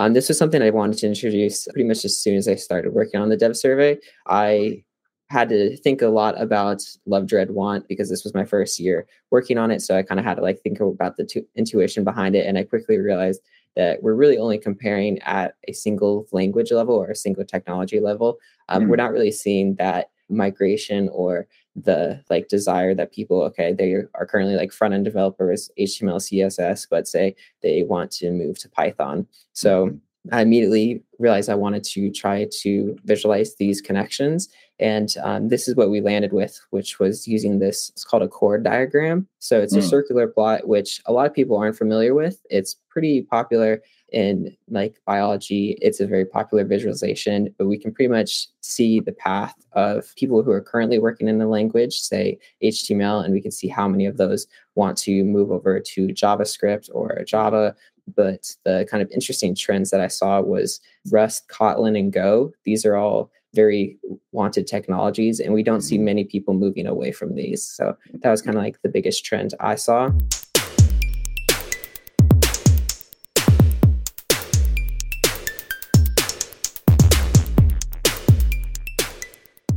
Um, this was something I wanted to introduce pretty much as soon as I started working on the dev survey. I had to think a lot about love dread want because this was my first year working on it so i kind of had to like think about the t- intuition behind it and i quickly realized that we're really only comparing at a single language level or a single technology level um, mm-hmm. we're not really seeing that migration or the like desire that people okay they are currently like front end developers html css but say they want to move to python so mm-hmm. I immediately realized I wanted to try to visualize these connections. And um, this is what we landed with, which was using this, it's called a chord diagram. So it's mm. a circular plot, which a lot of people aren't familiar with. It's pretty popular in like biology. It's a very popular visualization, but we can pretty much see the path of people who are currently working in the language, say HTML, and we can see how many of those want to move over to JavaScript or Java but the kind of interesting trends that I saw was Rust, Kotlin, and Go. These are all very wanted technologies, and we don't see mm-hmm. many people moving away from these. So that was kind of like the biggest trend I saw.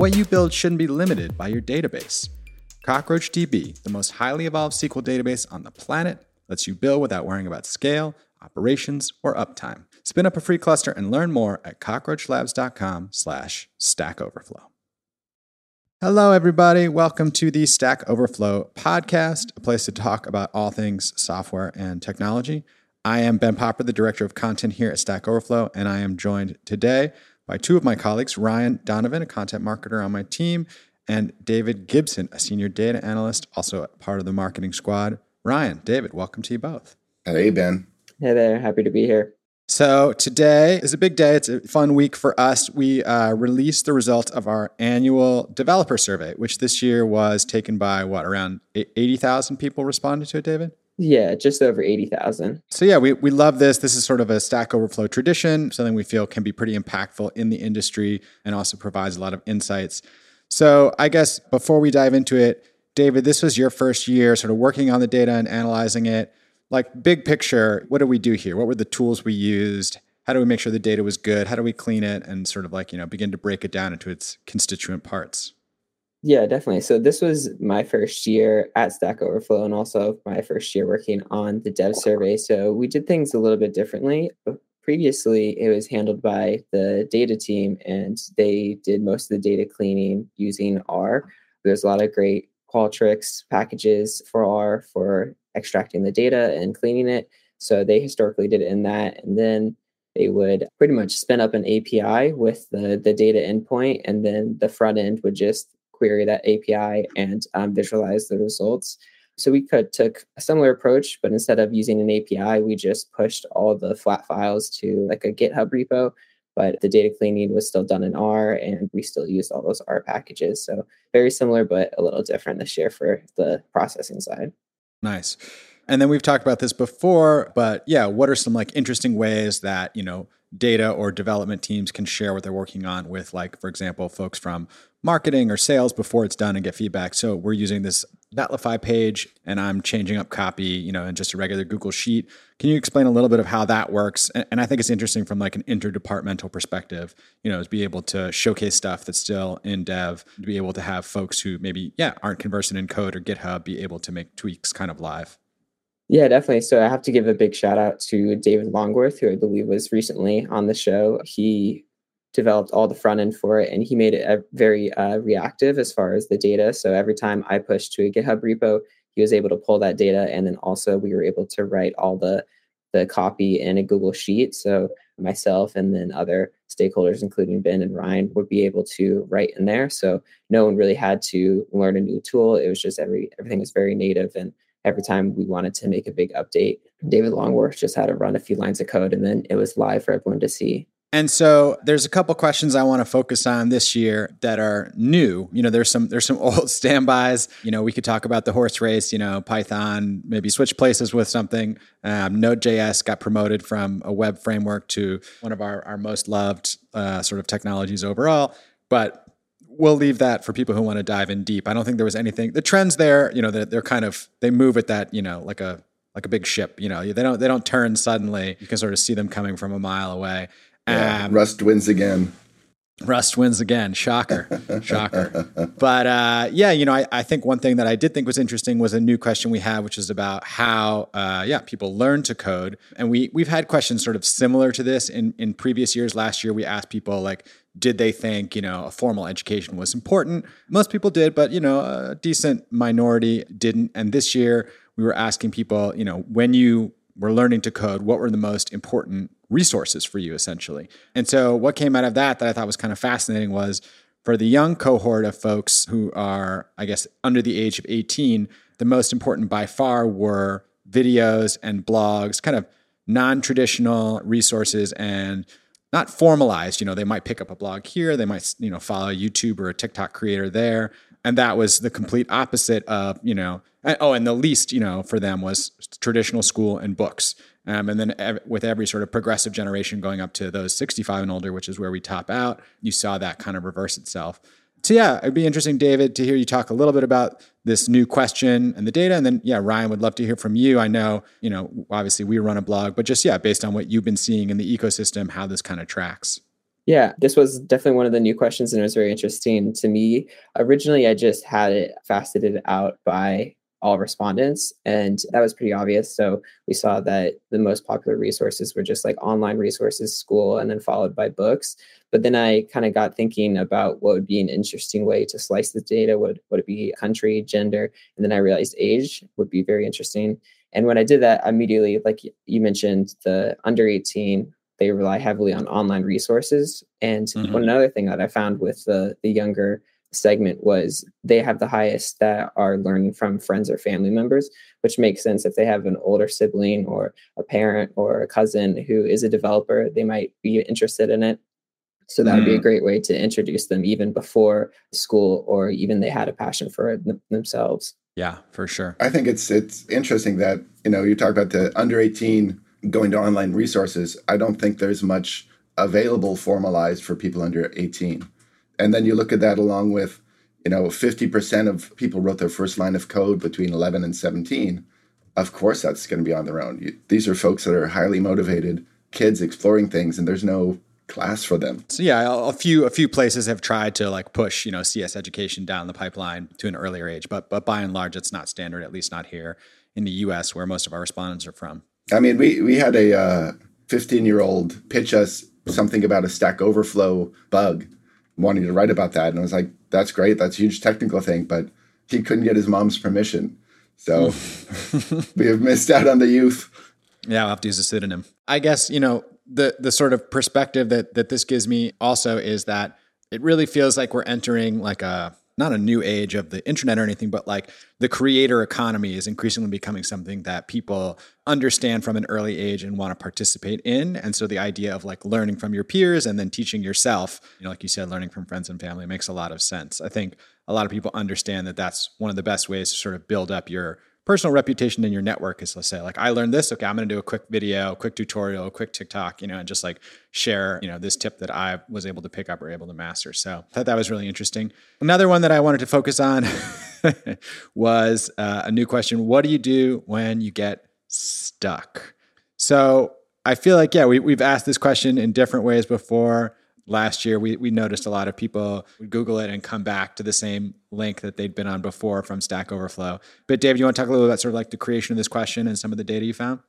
What you build shouldn't be limited by your database. CockroachDB, the most highly evolved SQL database on the planet, lets you build without worrying about scale, operations, or uptime. Spin up a free cluster and learn more at cockroachlabs.com slash Stack Overflow. Hello, everybody. Welcome to the Stack Overflow podcast, a place to talk about all things software and technology. I am Ben Popper, the director of content here at Stack Overflow, and I am joined today by two of my colleagues, Ryan Donovan, a content marketer on my team, and David Gibson, a senior data analyst, also part of the marketing squad. Ryan, David, welcome to you both. Hey, Ben. Hey there. Happy to be here. So today is a big day. It's a fun week for us. We uh, released the results of our annual developer survey, which this year was taken by what around eighty thousand people responded to it. David. Yeah, just over 80,000. So, yeah, we, we love this. This is sort of a Stack Overflow tradition, something we feel can be pretty impactful in the industry and also provides a lot of insights. So, I guess before we dive into it, David, this was your first year sort of working on the data and analyzing it. Like, big picture, what do we do here? What were the tools we used? How do we make sure the data was good? How do we clean it and sort of like, you know, begin to break it down into its constituent parts? Yeah, definitely. So this was my first year at Stack Overflow and also my first year working on the dev survey. So we did things a little bit differently. Previously, it was handled by the data team and they did most of the data cleaning using R. There's a lot of great Qualtrics packages for R for extracting the data and cleaning it. So they historically did it in that. And then they would pretty much spin up an API with the, the data endpoint, and then the front end would just query that API and um, visualize the results. So we could took a similar approach, but instead of using an API, we just pushed all the flat files to like a GitHub repo but the data cleaning was still done in R and we still used all those R packages. So very similar, but a little different this year for the processing side. Nice. And then we've talked about this before, but yeah, what are some like interesting ways that, you know, data or development teams can share what they're working on with like for example folks from marketing or sales before it's done and get feedback so we're using this netlify page and i'm changing up copy you know in just a regular google sheet can you explain a little bit of how that works and, and i think it's interesting from like an interdepartmental perspective you know to be able to showcase stuff that's still in dev to be able to have folks who maybe yeah aren't conversant in code or github be able to make tweaks kind of live yeah, definitely. So I have to give a big shout out to David Longworth, who I believe was recently on the show. He developed all the front end for it and he made it very uh, reactive as far as the data. So every time I pushed to a GitHub repo, he was able to pull that data. And then also we were able to write all the the copy in a Google Sheet. So myself and then other stakeholders, including Ben and Ryan, would be able to write in there. So no one really had to learn a new tool. It was just every everything was very native and every time we wanted to make a big update, David Longworth just had to run a few lines of code and then it was live for everyone to see. And so there's a couple questions I want to focus on this year that are new. You know, there's some there's some old standbys. You know, we could talk about the horse race. You know, Python maybe switch places with something. Um, Node.js got promoted from a web framework to one of our our most loved uh, sort of technologies overall. But we'll leave that for people who want to dive in deep. I don't think there was anything. The trends there, you know, they're, they're kind of they move at that, you know, like a like a big ship. You know, they don't they don't turn suddenly. You can sort of see them coming from a mile away. Yeah, um, Rust wins again. Rust wins again. Shocker. Shocker. But uh, yeah, you know, I, I, think one thing that I did think was interesting was a new question we had, which is about how, uh, yeah, people learn to code. And we, we've had questions sort of similar to this in, in previous years. Last year, we asked people, like, did they think, you know, a formal education was important? Most people did, but, you know, a decent minority didn't. And this year, we were asking people, you know, when you were learning to code, what were the most important resources for you essentially. And so what came out of that that I thought was kind of fascinating was for the young cohort of folks who are, I guess, under the age of 18, the most important by far were videos and blogs, kind of non traditional resources and not formalized. You know, they might pick up a blog here, they might, you know, follow a YouTube or a TikTok creator there. And that was the complete opposite of, you know, oh, and the least, you know, for them was traditional school and books. Um, and then ev- with every sort of progressive generation going up to those 65 and older, which is where we top out, you saw that kind of reverse itself. So yeah, it'd be interesting, David, to hear you talk a little bit about this new question and the data. And then yeah, Ryan would love to hear from you. I know, you know, obviously we run a blog, but just yeah, based on what you've been seeing in the ecosystem, how this kind of tracks. Yeah, this was definitely one of the new questions and it was very interesting to me. Originally, I just had it faceted out by all respondents and that was pretty obvious. So we saw that the most popular resources were just like online resources school and then followed by books. But then i kind of got thinking about what would be an interesting way to slice the data would would it be country gender and then i realized age would be very interesting. And when i did that immediately like you mentioned the under 18 they rely heavily on online resources. And mm-hmm. one another thing that i found with the the younger segment was they have the highest that are learning from friends or family members, which makes sense if they have an older sibling or a parent or a cousin who is a developer, they might be interested in it. So that would be a mm. great way to introduce them even before school or even they had a passion for it themselves. Yeah, for sure. I think it's it's interesting that, you know, you talk about the under 18 going to online resources. I don't think there's much available formalized for people under 18 and then you look at that along with, you know, 50% of people wrote their first line of code between 11 and 17. Of course, that's going to be on their own. You, these are folks that are highly motivated kids exploring things, and there's no class for them. So yeah, a few a few places have tried to like push you know CS education down the pipeline to an earlier age, but but by and large, it's not standard. At least not here in the U.S., where most of our respondents are from. I mean, we we had a 15 uh, year old pitch us something about a Stack Overflow bug wanting to write about that. And I was like, that's great. That's a huge technical thing. But he couldn't get his mom's permission. So we have missed out on the youth. Yeah, I'll have to use a pseudonym. I guess, you know, the the sort of perspective that that this gives me also is that it really feels like we're entering like a not a new age of the internet or anything, but like the creator economy is increasingly becoming something that people understand from an early age and want to participate in. And so the idea of like learning from your peers and then teaching yourself, you know, like you said, learning from friends and family makes a lot of sense. I think a lot of people understand that that's one of the best ways to sort of build up your personal reputation in your network is let's say like I learned this. Okay, I'm going to do a quick video, quick tutorial, quick TikTok, you know, and just like share, you know, this tip that I was able to pick up or able to master. So I thought that was really interesting. Another one that I wanted to focus on was uh, a new question. What do you do when you get stuck? So I feel like, yeah, we, we've asked this question in different ways before last year we, we noticed a lot of people would google it and come back to the same link that they'd been on before from stack overflow. But david you want to talk a little about sort of like the creation of this question and some of the data you found?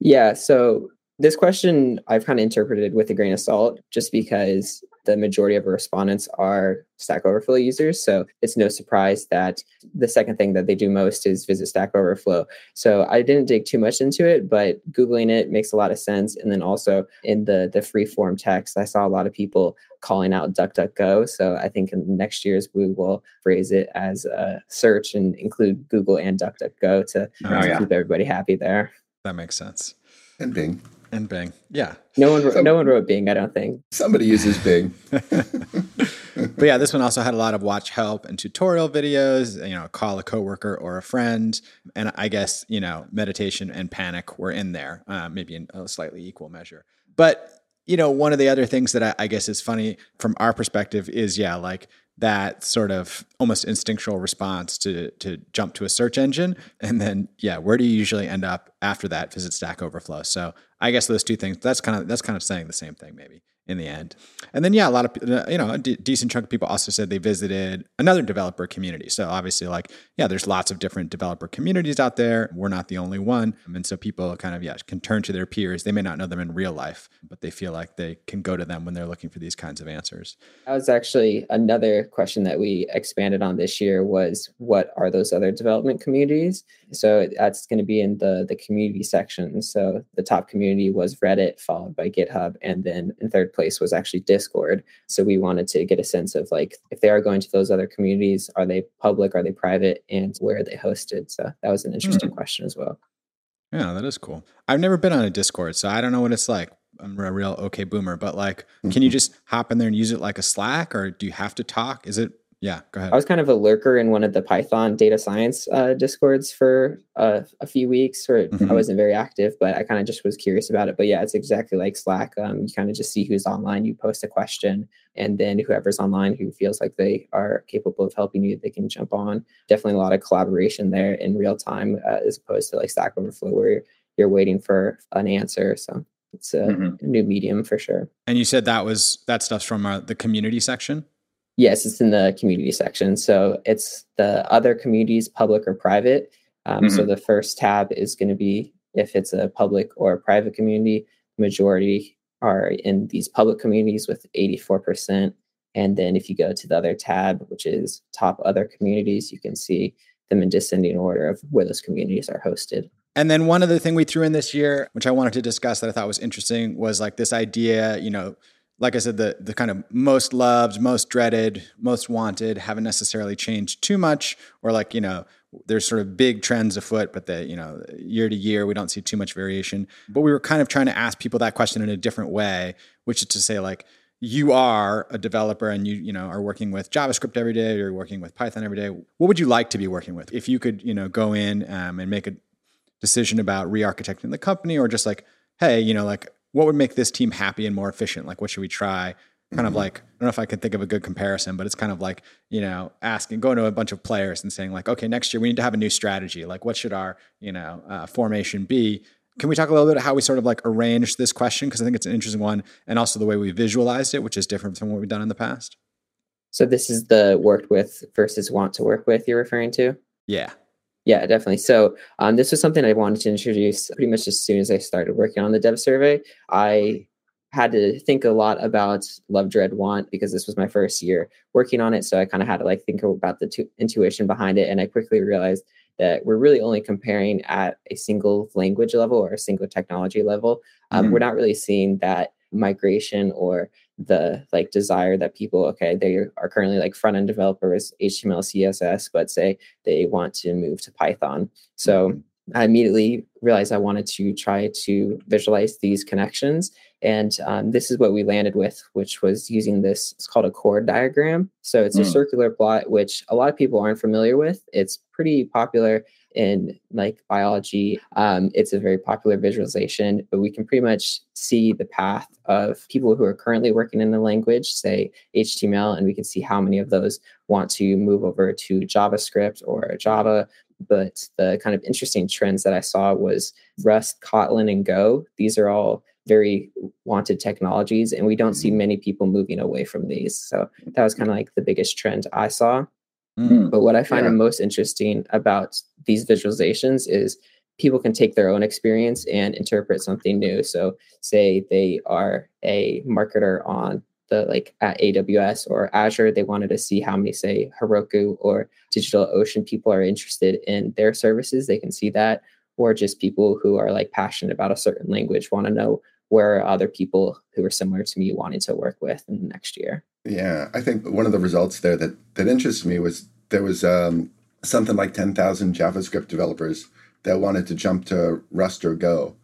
Yeah so this question I've kind of interpreted with a grain of salt just because the majority of our respondents are Stack Overflow users. So it's no surprise that the second thing that they do most is visit Stack Overflow. So I didn't dig too much into it, but Googling it makes a lot of sense. And then also in the, the free form text, I saw a lot of people calling out DuckDuckGo. So I think in next year's we will phrase it as a search and include Google and DuckDuckGo to, oh, to yeah. keep everybody happy there. That makes sense. And Bing and Bing. Yeah. No one, wrote, no one wrote Bing. I don't think somebody uses Bing. but yeah, this one also had a lot of watch help and tutorial videos. You know, call a coworker or a friend, and I guess you know meditation and panic were in there, uh, maybe in a slightly equal measure. But you know, one of the other things that I, I guess is funny from our perspective is yeah, like that sort of almost instinctual response to to jump to a search engine. And then yeah where do you usually end up after that visit stack overflow? So i guess those two things that's kind of that's kind of saying the same thing maybe in the end. And then, yeah, a lot of, uh, you know, a d- decent chunk of people also said they visited another developer community. So obviously, like, yeah, there's lots of different developer communities out there. We're not the only one. And so people kind of, yeah, can turn to their peers. They may not know them in real life, but they feel like they can go to them when they're looking for these kinds of answers. That was actually another question that we expanded on this year was what are those other development communities? So that's going to be in the the community section. So the top community was Reddit, followed by GitHub, and then in third place was actually Discord. So we wanted to get a sense of like if they are going to those other communities, are they public, are they private, and where are they hosted? So that was an interesting mm-hmm. question as well. Yeah, that is cool. I've never been on a Discord, so I don't know what it's like. I'm a real okay boomer, but like, can you mm-hmm. just hop in there and use it like a Slack, or do you have to talk? Is it yeah, go ahead. I was kind of a lurker in one of the Python data science uh, discords for uh, a few weeks, or mm-hmm. I wasn't very active, but I kind of just was curious about it. But yeah, it's exactly like Slack. Um, you kind of just see who's online, you post a question, and then whoever's online who feels like they are capable of helping you, they can jump on. Definitely a lot of collaboration there in real time, uh, as opposed to like Stack Overflow where you're, waiting for an answer. So it's a, mm-hmm. new medium for sure. And you said that was that stuff's from uh, the community section. Yes, it's in the community section. So it's the other communities, public or private. Um, mm-hmm. So the first tab is going to be if it's a public or a private community. Majority are in these public communities with 84%. And then if you go to the other tab, which is top other communities, you can see them in descending order of where those communities are hosted. And then one other thing we threw in this year, which I wanted to discuss that I thought was interesting, was like this idea, you know, like I said, the the kind of most loved, most dreaded, most wanted haven't necessarily changed too much, or like you know, there's sort of big trends afoot, but the you know, year to year we don't see too much variation. But we were kind of trying to ask people that question in a different way, which is to say like you are a developer and you you know are working with JavaScript every day, or you're working with Python every day. What would you like to be working with if you could you know go in um, and make a decision about re-architecting the company, or just like hey, you know, like what would make this team happy and more efficient? Like, what should we try? Kind mm-hmm. of like, I don't know if I can think of a good comparison, but it's kind of like, you know, asking, going to a bunch of players and saying, like, okay, next year we need to have a new strategy. Like, what should our, you know, uh, formation be? Can we talk a little bit how we sort of like arranged this question? Because I think it's an interesting one. And also the way we visualized it, which is different from what we've done in the past. So this is the worked with versus want to work with you're referring to? Yeah. Yeah, definitely. So um, this was something I wanted to introduce pretty much as soon as I started working on the dev survey. I had to think a lot about love dread want because this was my first year working on it so i kind of had to like think about the t- intuition behind it and i quickly realized that we're really only comparing at a single language level or a single technology level um, mm-hmm. we're not really seeing that migration or the like desire that people okay they are currently like front end developers html css but say they want to move to python so mm-hmm. i immediately realized i wanted to try to visualize these connections and um, this is what we landed with which was using this it's called a chord diagram so it's mm. a circular plot which a lot of people aren't familiar with it's pretty popular in like biology. Um, it's a very popular visualization, but we can pretty much see the path of people who are currently working in the language, say HTML, and we can see how many of those want to move over to JavaScript or Java. But the kind of interesting trends that I saw was Rust, Kotlin, and Go. These are all very wanted technologies, and we don't see mm-hmm. many people moving away from these. So that was kind of like the biggest trend I saw. Mm, but what I find yeah. most interesting about these visualizations is people can take their own experience and interpret something new. So, say they are a marketer on the like at AWS or Azure, they wanted to see how many, say, Heroku or DigitalOcean people are interested in their services. They can see that, or just people who are like passionate about a certain language want to know where are other people who are similar to me wanting to work with in the next year. Yeah, I think one of the results there that that interested me was there was um, something like ten thousand JavaScript developers that wanted to jump to Rust or Go,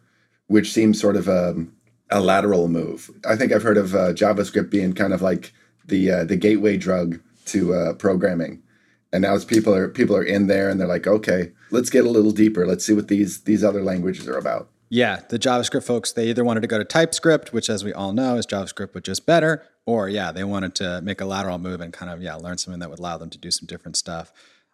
which seems sort of a, um, a lateral move. I think I've heard of uh, JavaScript being kind of like the uh, the gateway drug to uh, programming, and now as people are people are in there and they're like, okay, let's get a little deeper. Let's see what these these other languages are about. Yeah, the JavaScript folks, they either wanted to go to TypeScript, which as we all know is JavaScript but just better, or yeah, they wanted to make a lateral move and kind of yeah, learn something that would allow them to do some different stuff.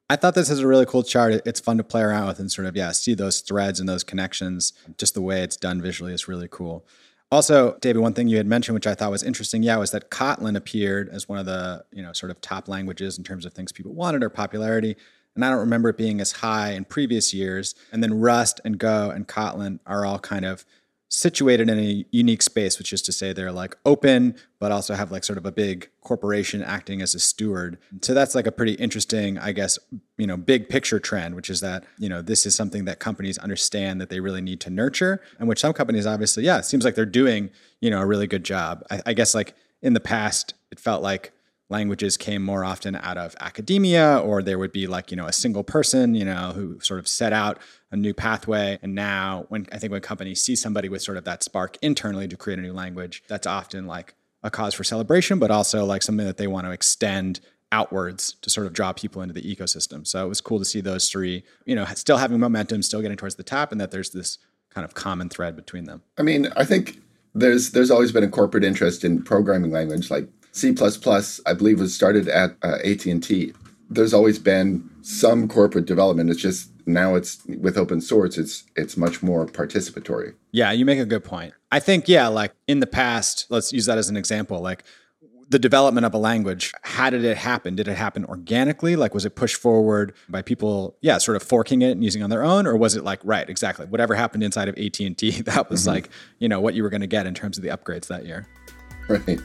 I thought this is a really cool chart. It's fun to play around with and sort of yeah, see those threads and those connections. Just the way it's done visually is really cool. Also, David, one thing you had mentioned, which I thought was interesting, yeah, was that Kotlin appeared as one of the you know sort of top languages in terms of things people wanted or popularity. And I don't remember it being as high in previous years. And then Rust and Go and Kotlin are all kind of situated in a unique space, which is to say they're like open, but also have like sort of a big corporation acting as a steward. So that's like a pretty interesting, I guess, you know, big picture trend, which is that, you know, this is something that companies understand that they really need to nurture, and which some companies obviously, yeah, it seems like they're doing, you know, a really good job. I, I guess like in the past, it felt like languages came more often out of academia or there would be like you know a single person you know who sort of set out a new pathway. And now when i think when companies see somebody with sort of that spark internally to create a new language that's often like a cause for celebration but also like something that they want to extend outwards to sort of draw people into the ecosystem. So it was cool to see those three you know still having momentum still getting towards the top and that there's this kind of common thread between them. I mean i think there's there's always been a corporate interest in programming language like C++, I believe, was started at uh, AT&T. There's always been some corporate development. It's just now it's with open source, it's it's much more participatory. Yeah, you make a good point. I think yeah, like in the past, let's use that as an example. Like the development of a language, how did it happen? Did it happen organically? Like was it pushed forward by people, yeah, sort of forking it and using it on their own, or was it like right, exactly, whatever happened inside of AT and T, that was mm-hmm. like you know what you were going to get in terms of the upgrades that year. Right.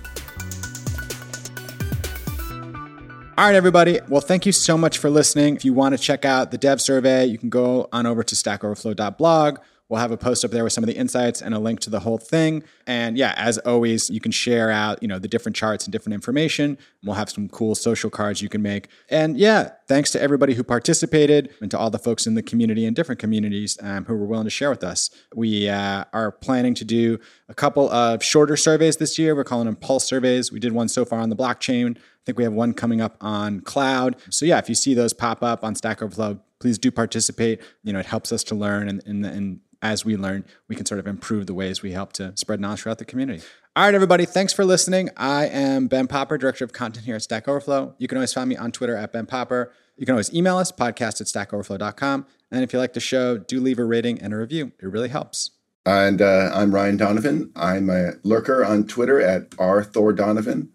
All right, everybody. Well, thank you so much for listening. If you want to check out the dev survey, you can go on over to stackoverflow.blog. We'll have a post up there with some of the insights and a link to the whole thing. And yeah, as always, you can share out, you know, the different charts and different information. We'll have some cool social cards you can make. And yeah, thanks to everybody who participated and to all the folks in the community and different communities um, who were willing to share with us. We uh, are planning to do a couple of shorter surveys this year. We're calling them pulse surveys. We did one so far on the blockchain. I think we have one coming up on cloud. So yeah, if you see those pop up on Stack Overflow, please do participate. You know, it helps us to learn and, and, and as we learn, we can sort of improve the ways we help to spread knowledge throughout the community. All right, everybody, thanks for listening. I am Ben Popper, Director of Content here at Stack Overflow. You can always find me on Twitter at Ben Popper. You can always email us, podcast at stackoverflow.com. And if you like the show, do leave a rating and a review. It really helps. And uh, I'm Ryan Donovan. I'm a lurker on Twitter at rthordonovan.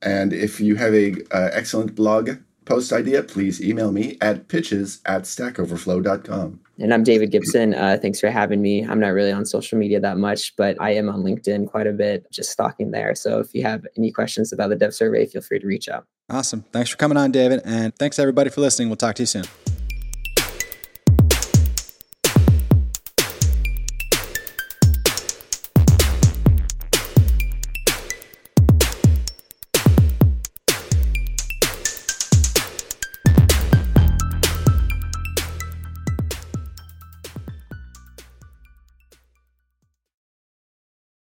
And if you have a uh, excellent blog post idea, please email me at pitches at stackoverflow.com. And I'm David Gibson. Uh, thanks for having me. I'm not really on social media that much, but I am on LinkedIn quite a bit, just stalking there. So if you have any questions about the dev survey, feel free to reach out. Awesome. Thanks for coming on, David. And thanks everybody for listening. We'll talk to you soon.